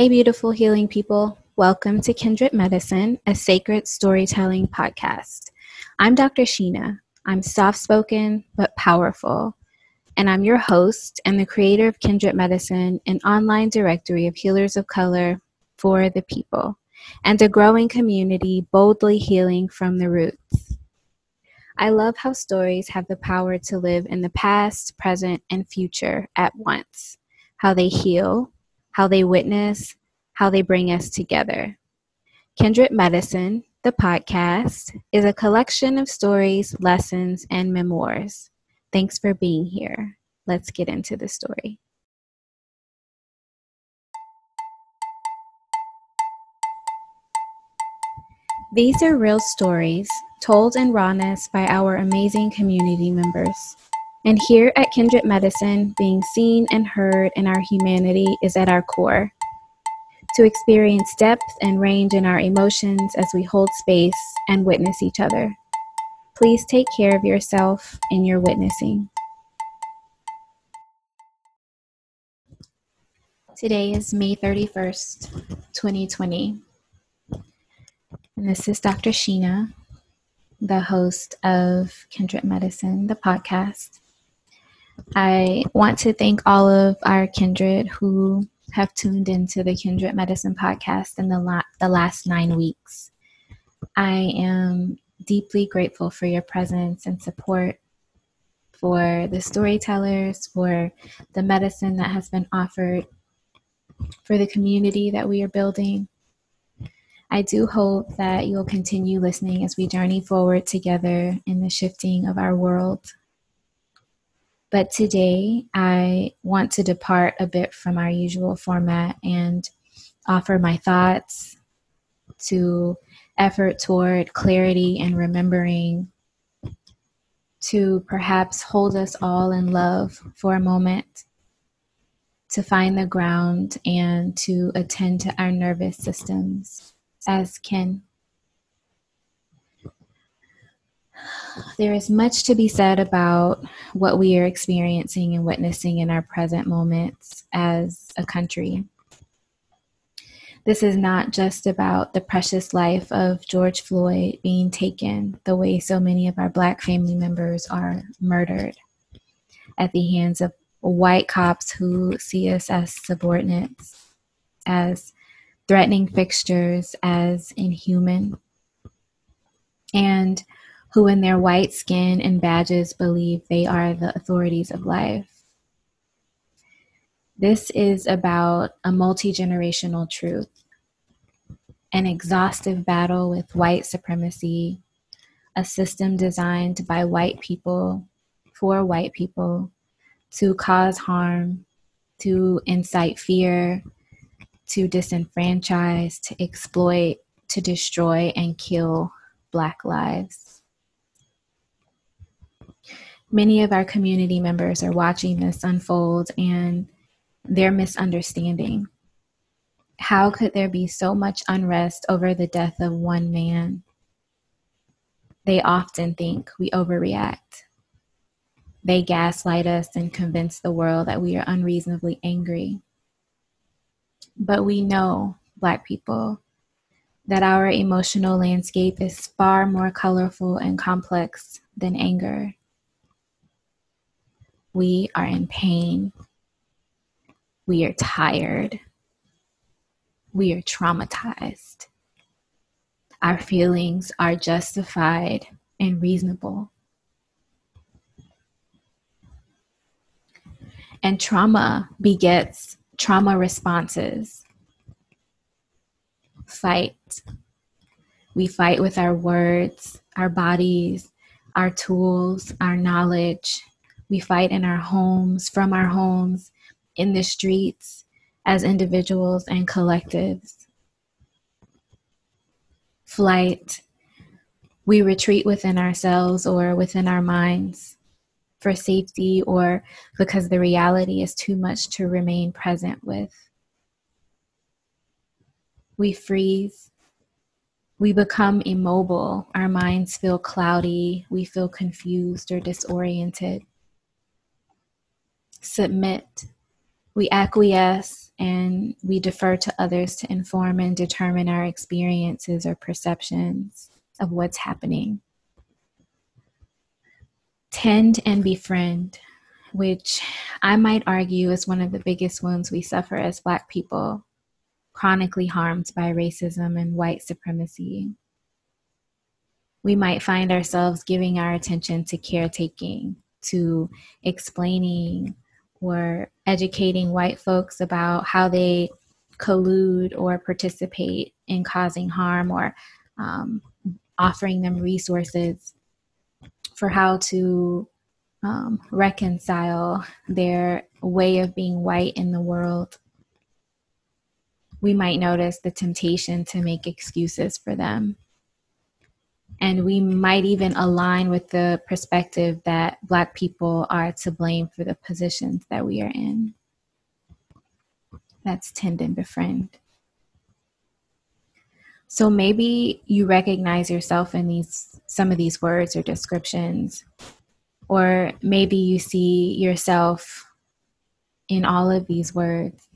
Hey, beautiful healing people. Welcome to Kindred Medicine, a sacred storytelling podcast. I'm Dr. Shena. I'm soft spoken but powerful. And I'm your host and the creator of Kindred Medicine, an online directory of healers of color for the people, and a growing community boldly healing from the roots. I love how stories have the power to live in the past, present, and future at once, how they heal how they witness, how they bring us together. Kindred Medicine, the podcast, is a collection of stories, lessons, and memoirs. Thanks for being here. Let's get into the story. These are real stories told in rawness by our amazing community members. And here at Kindred Medicine, being seen and heard in our humanity is at our core. To experience depth and range in our emotions as we hold space and witness each other. Please take care of yourself in your witnessing. Today is May 31st, 2020. And this is Dr. Shena, the host of Kindred Medicine, the podcast. I want to thank all of our kindred who have tuned into the Kindred Medicine podcast in the, la- the last nine weeks. I am deeply grateful for your presence and support, for the storytellers, for the medicine that has been offered, for the community that we are building. I do hope that you'll continue listening as we journey forward together in the shifting of our world. But today, I want to depart a bit from our usual format and offer my thoughts to effort toward clarity and remembering to perhaps hold us all in love for a moment, to find the ground and to attend to our nervous systems as kin. There is much to be said about what we are experiencing and witnessing in our present moments as a country. This is not just about the precious life of George Floyd being taken the way so many of our black family members are murdered at the hands of white cops who see us as subordinates, as threatening fixtures, as inhuman. And who, in their white skin and badges, believe they are the authorities of life. This is about a multi generational truth, an exhaustive battle with white supremacy, a system designed by white people for white people to cause harm, to incite fear, to disenfranchise, to exploit, to destroy, and kill Black lives many of our community members are watching this unfold and they're misunderstanding. How could there be so much unrest over the death of one man? They often think we overreact. They gaslight us and convince the world that we are unreasonably angry. But we know, Black people, that our emotional landscape is far more colorful and complex than anger. We are in pain. We are tired. We are traumatized. Our feelings are justified and reasonable. And trauma begets trauma responses. Fight. We fight with our words, our bodies, our tools, our knowledge, we fight in our homes, from our homes, in the streets, as individuals and collectives. Flight, we retreat within ourselves or within our minds for safety or because the reality is too much to remain present with. We freeze. We become immobile. Our minds feel cloudy. We feel confused or disoriented submit, We acquiesce and we defer to others to inform and determine our experiences or perceptions of what's happening. Tend and befriend, which I might argue is one of the biggest wounds we suffer as Black people, chronically harmed by racism and white supremacy we might find ourselves giving our attention to caretaking, to explaining or educating white folks about how they collude or participate in causing harm or um, offering them resources for how to um, reconcile their way of being white in the world. We might notice the temptation to make excuses for them and we might even align with the perspective that Black people are to blame for the positions that we are in. That's tend and befriend. So maybe you recognize yourself in these some of these words or descriptions, or maybe you see yourself in all of these words.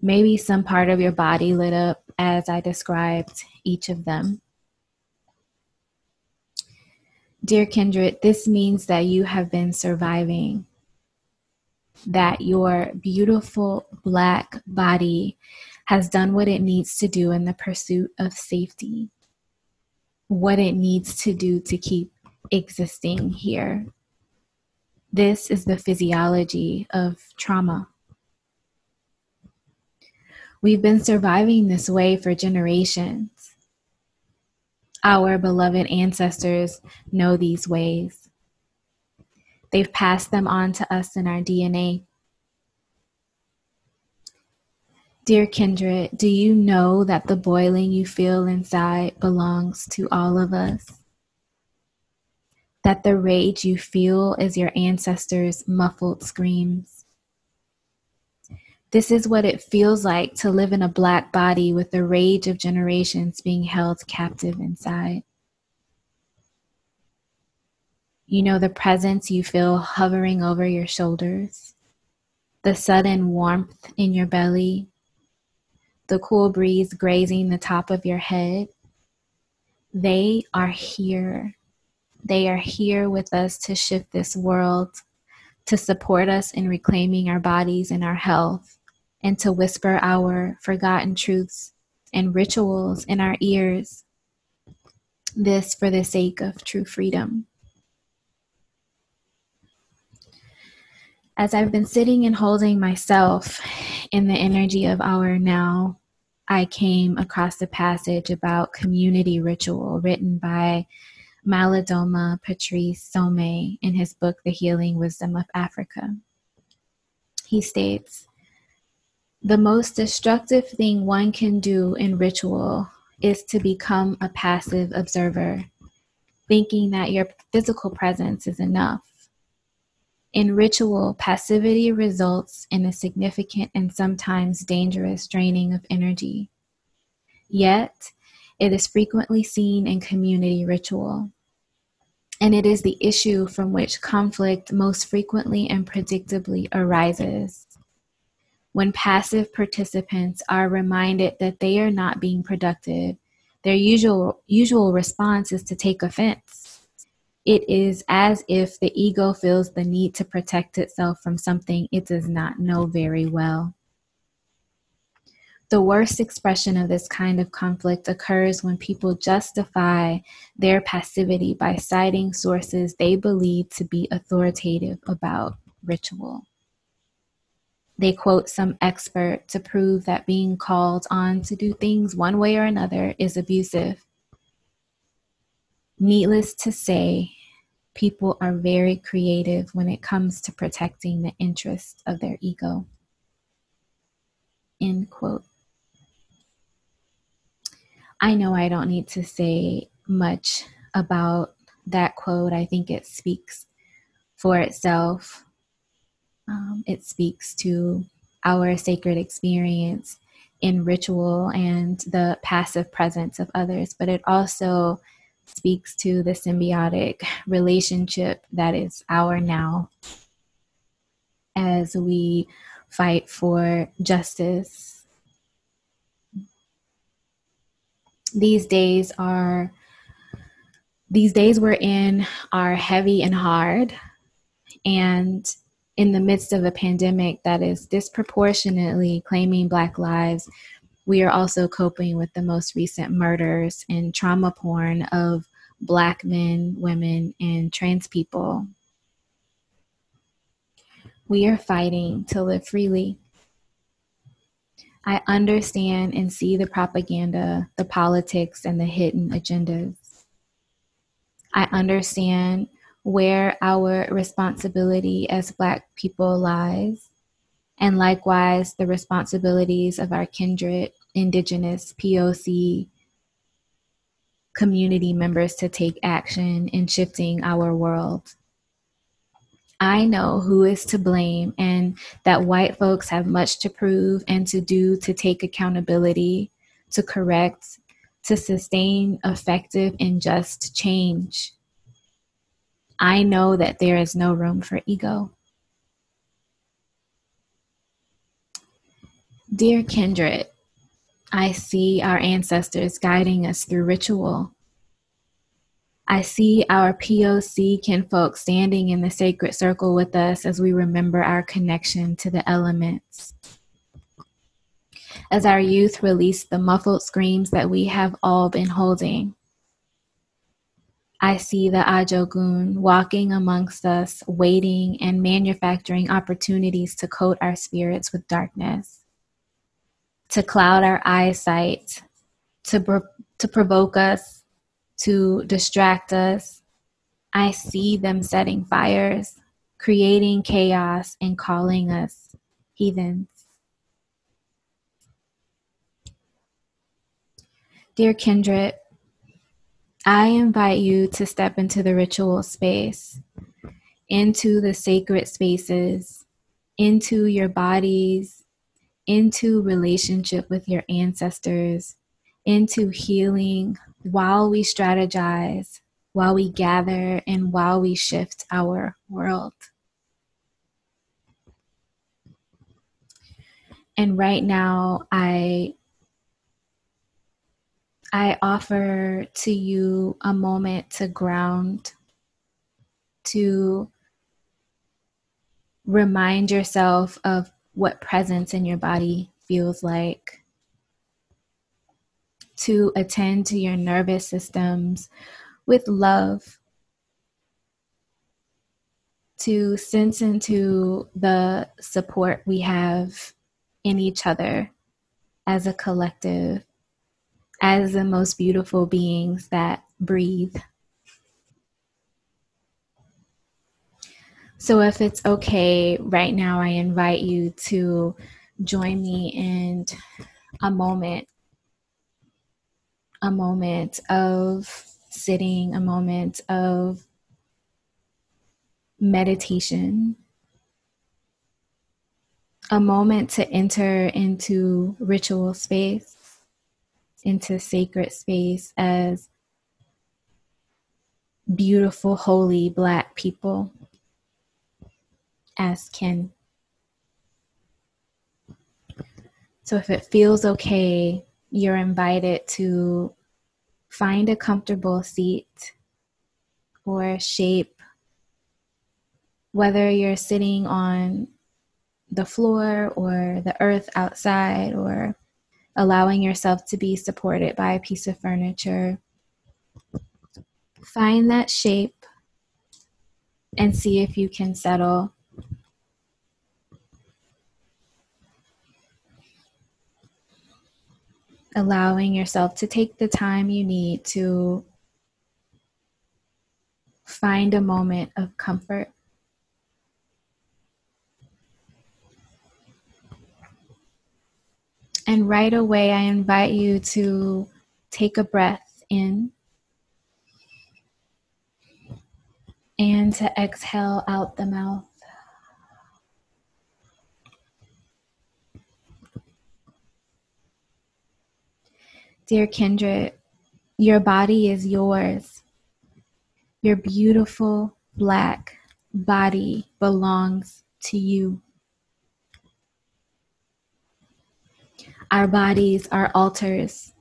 Maybe some part of your body lit up as I described each of them. Dear Kindred, this means that you have been surviving, that your beautiful black body has done what it needs to do in the pursuit of safety, what it needs to do to keep existing here. This is the physiology of trauma. We've been surviving this way for generations our beloved ancestors know these ways. They've passed them on to us in our DNA. Dear kindred, do you know that the boiling you feel inside belongs to all of us? That the rage you feel is your ancestors' muffled screams? This is what it feels like to live in a black body with the rage of generations being held captive inside. You know the presence you feel hovering over your shoulders, the sudden warmth in your belly, the cool breeze grazing the top of your head. They are here. They are here with us to shift this world, to support us in reclaiming our bodies and our health, and to whisper our forgotten truths and rituals in our ears. This for the sake of true freedom. As I've been sitting and holding myself in the energy of our now, I came across a passage about community ritual written by Malidoma Patrice Somé in his book, The Healing Wisdom of Africa. He states, the most destructive thing one can do in ritual is to become a passive observer, thinking that your physical presence is enough. In ritual, passivity results in a significant and sometimes dangerous draining of energy. Yet, it is frequently seen in community ritual. And it is the issue from which conflict most frequently and predictably arises when passive participants are reminded that they are not being productive, their usual, usual response is to take offense. It is as if the ego feels the need to protect itself from something it does not know very well. The worst expression of this kind of conflict occurs when people justify their passivity by citing sources they believe to be authoritative about ritual. They quote some expert to prove that being called on to do things one way or another is abusive. Needless to say, people are very creative when it comes to protecting the interests of their ego. End quote. I know I don't need to say much about that quote. I think it speaks for itself. Um, it speaks to our sacred experience in ritual and the passive presence of others, but it also speaks to the symbiotic relationship that is our now as we fight for justice. These days are these days we're in are heavy and hard and in the midst of a pandemic that is disproportionately claiming black lives we are also coping with the most recent murders and trauma porn of black men women and trans people. We are fighting to live freely. I understand and see the propaganda the politics and the hidden agendas. I understand where our responsibility as Black people lies, and likewise the responsibilities of our kindred, Indigenous, POC community members to take action in shifting our world. I know who is to blame and that white folks have much to prove and to do to take accountability, to correct, to sustain effective and just change. I know that there is no room for ego. Dear kindred, I see our ancestors guiding us through ritual. I see our POC kinfolk standing in the sacred circle with us as we remember our connection to the elements as our youth release the muffled screams that we have all been holding. I see the Ajogun walking amongst us, waiting and manufacturing opportunities to coat our spirits with darkness, to cloud our eyesight, to, pro- to provoke us, to distract us. I see them setting fires, creating chaos, and calling us heathens. Dear kindred, I invite you to step into the ritual space, into the sacred spaces, into your bodies, into relationship with your ancestors, into healing while we strategize, while we gather, and while we shift our world. And right now, I I offer to you a moment to ground, to remind yourself of what presence in your body feels like, to attend to your nervous systems with love, to sense into the support we have in each other as a collective as the most beautiful beings that breathe. So, if it's okay, right now I invite you to join me in a moment, a moment of sitting, a moment of meditation, a moment to enter into ritual space into sacred space as beautiful, holy Black people, as kin. So if it feels okay, you're invited to find a comfortable seat or shape, whether you're sitting on the floor or the earth outside or allowing yourself to be supported by a piece of furniture. Find that shape and see if you can settle. Allowing yourself to take the time you need to find a moment of comfort. Right away, I invite you to take a breath in and to exhale out the mouth. Dear kindred, your body is yours. Your beautiful black body belongs to you. Our bodies are altars,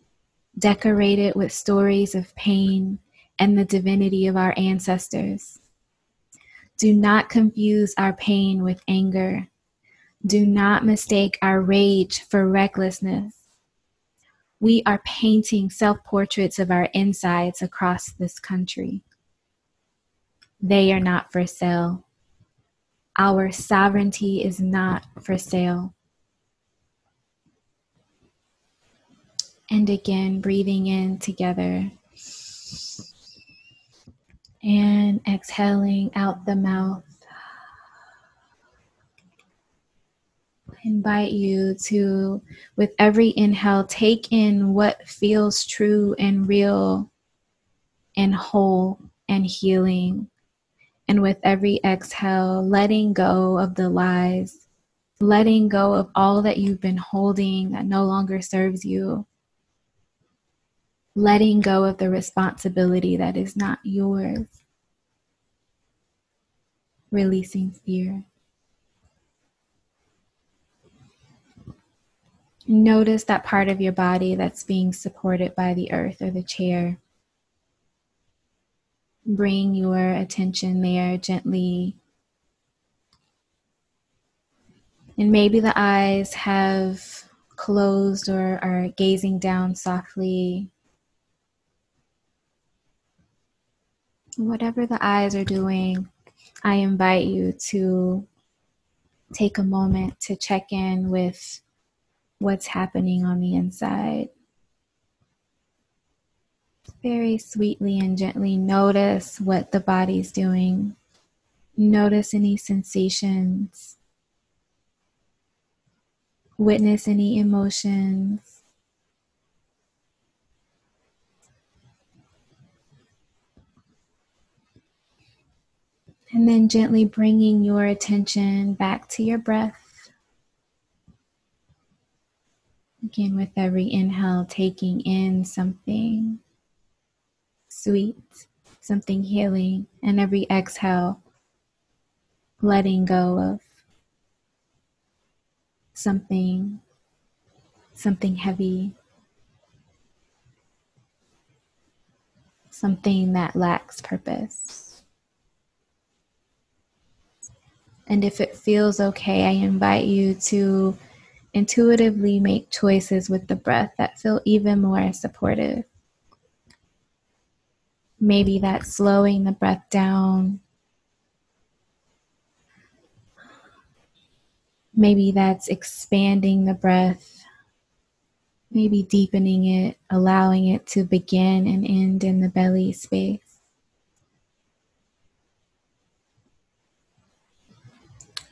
decorated with stories of pain and the divinity of our ancestors. Do not confuse our pain with anger. Do not mistake our rage for recklessness. We are painting self portraits of our insides across this country. They are not for sale. Our sovereignty is not for sale. And again, breathing in together and exhaling out the mouth. invite you to, with every inhale, take in what feels true and real and whole and healing. And with every exhale, letting go of the lies, letting go of all that you've been holding that no longer serves you, letting go of the responsibility that is not yours, releasing fear. Notice that part of your body that's being supported by the earth or the chair. Bring your attention there gently. And maybe the eyes have closed or are gazing down softly. Whatever the eyes are doing, I invite you to take a moment to check in with what's happening on the inside. Very sweetly and gently notice what the body's doing. Notice any sensations. Witness any emotions. And then gently bringing your attention back to your breath. Again, with every inhale, taking in something sweet, something healing, and every exhale, letting go of something, something heavy, something that lacks purpose. And if it feels okay, I invite you to intuitively make choices with the breath that feel even more supportive. Maybe that's slowing the breath down. Maybe that's expanding the breath. Maybe deepening it, allowing it to begin and end in the belly space.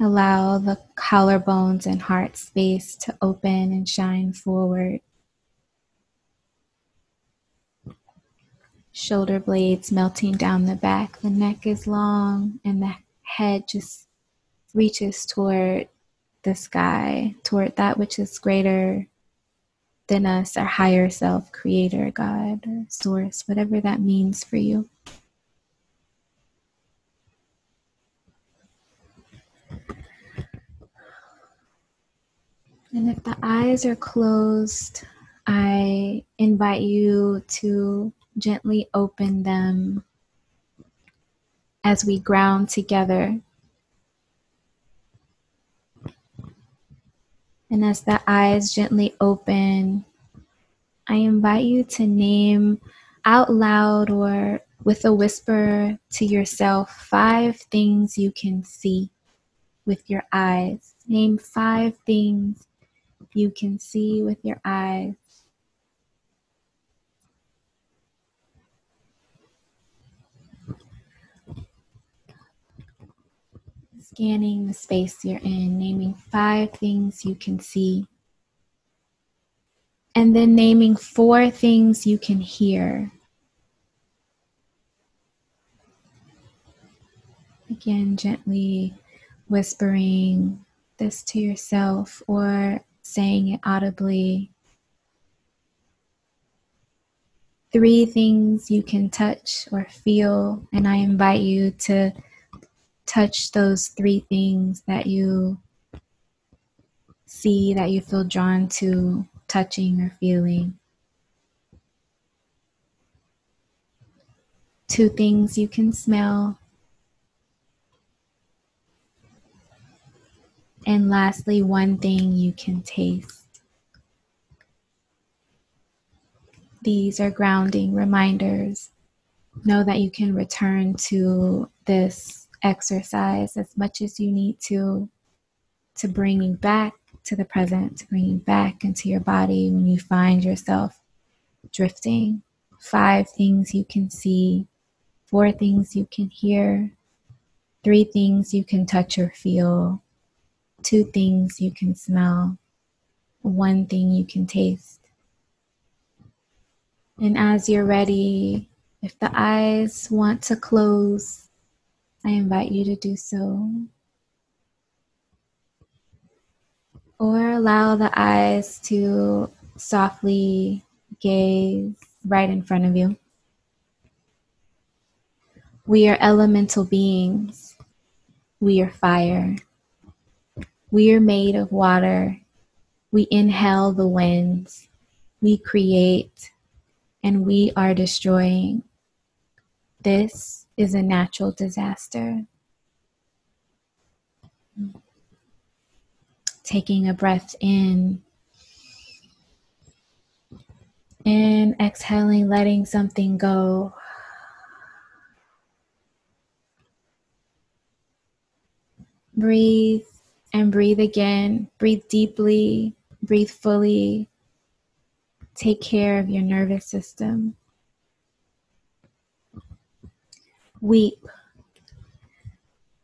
Allow the collarbones and heart space to open and shine forward. Shoulder blades melting down the back. The neck is long and the head just reaches toward the sky, toward that which is greater than us, our higher self, creator, God, or source, whatever that means for you. And if the eyes are closed, I invite you to gently open them as we ground together. And as the eyes gently open, I invite you to name out loud or with a whisper to yourself five things you can see with your eyes. Name five things you can see with your eyes. Scanning the space you're in, naming five things you can see. And then naming four things you can hear. Again, gently whispering this to yourself or saying it audibly. Three things you can touch or feel, and I invite you to touch those three things that you see, that you feel drawn to. touching or feeling. Two things you can smell. And lastly, one thing you can taste. These are grounding reminders. Know that you can return to this exercise as much as you need to to bring you back to the present, to bring you back into your body when you find yourself drifting. Five things you can see, four things you can hear, three things you can touch or feel, two things you can smell, one thing you can taste. And as you're ready, if the eyes want to close, I invite you to do so. Or allow the eyes to softly gaze right in front of you. We are elemental beings. We are fire. We are made of water. We inhale the winds. We create and we are destroying. This is a natural disaster. taking a breath in and exhaling, letting something go. Breathe and breathe again. Breathe deeply, breathe fully. Take care of your nervous system. Weep.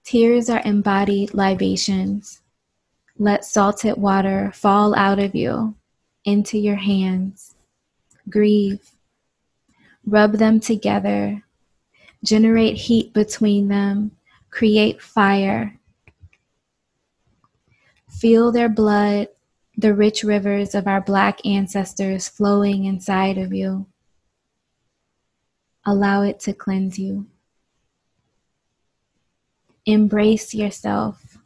Tears are embodied libations. Let salted water fall out of you into your hands. Grieve. Rub them together. Generate heat between them. Create fire. Feel their blood, the rich rivers of our Black ancestors flowing inside of you. Allow it to cleanse you. Embrace yourself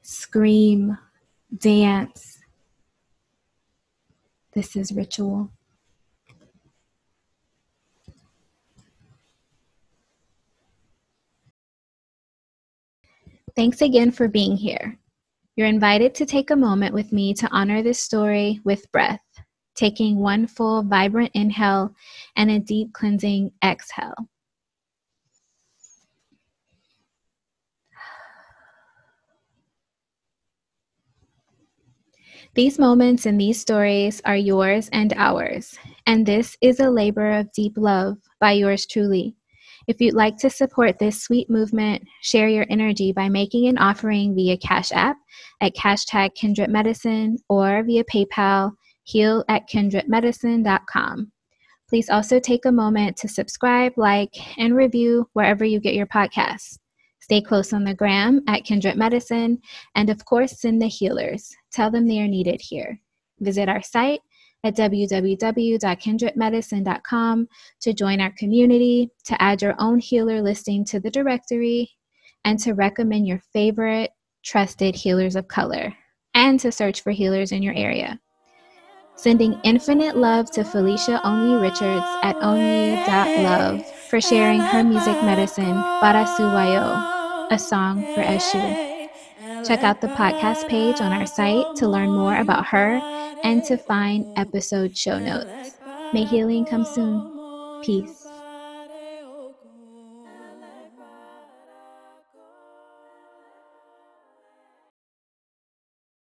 scream, dance. This is ritual. Thanks again for being here. You're invited to take a moment with me to honor this story with breath, taking one full, vibrant inhale and a deep cleansing exhale. These moments and these stories are yours and ours, and this is a labor of deep love by yours truly. If you'd like to support this sweet movement, share your energy by making an offering via Cash App at hashtag Kindred Medicine or via PayPal, heal at kindredmedicine.com. Please also take a moment to subscribe, like, and review wherever you get your podcasts. Stay close on the gram at Kindred Medicine, and of course, send the healers. Tell them they are needed here. Visit our site at www.kindredmedicine.com to join our community, to add your own healer listing to the directory, and to recommend your favorite trusted healers of color, and to search for healers in your area. Sending infinite love to Felicia Onyi Richards at onyi.love for sharing her music medicine, Barasuwayo a song for Eshu. Check out the podcast page on our site to learn more about her and to find episode show notes. May healing come soon. Peace.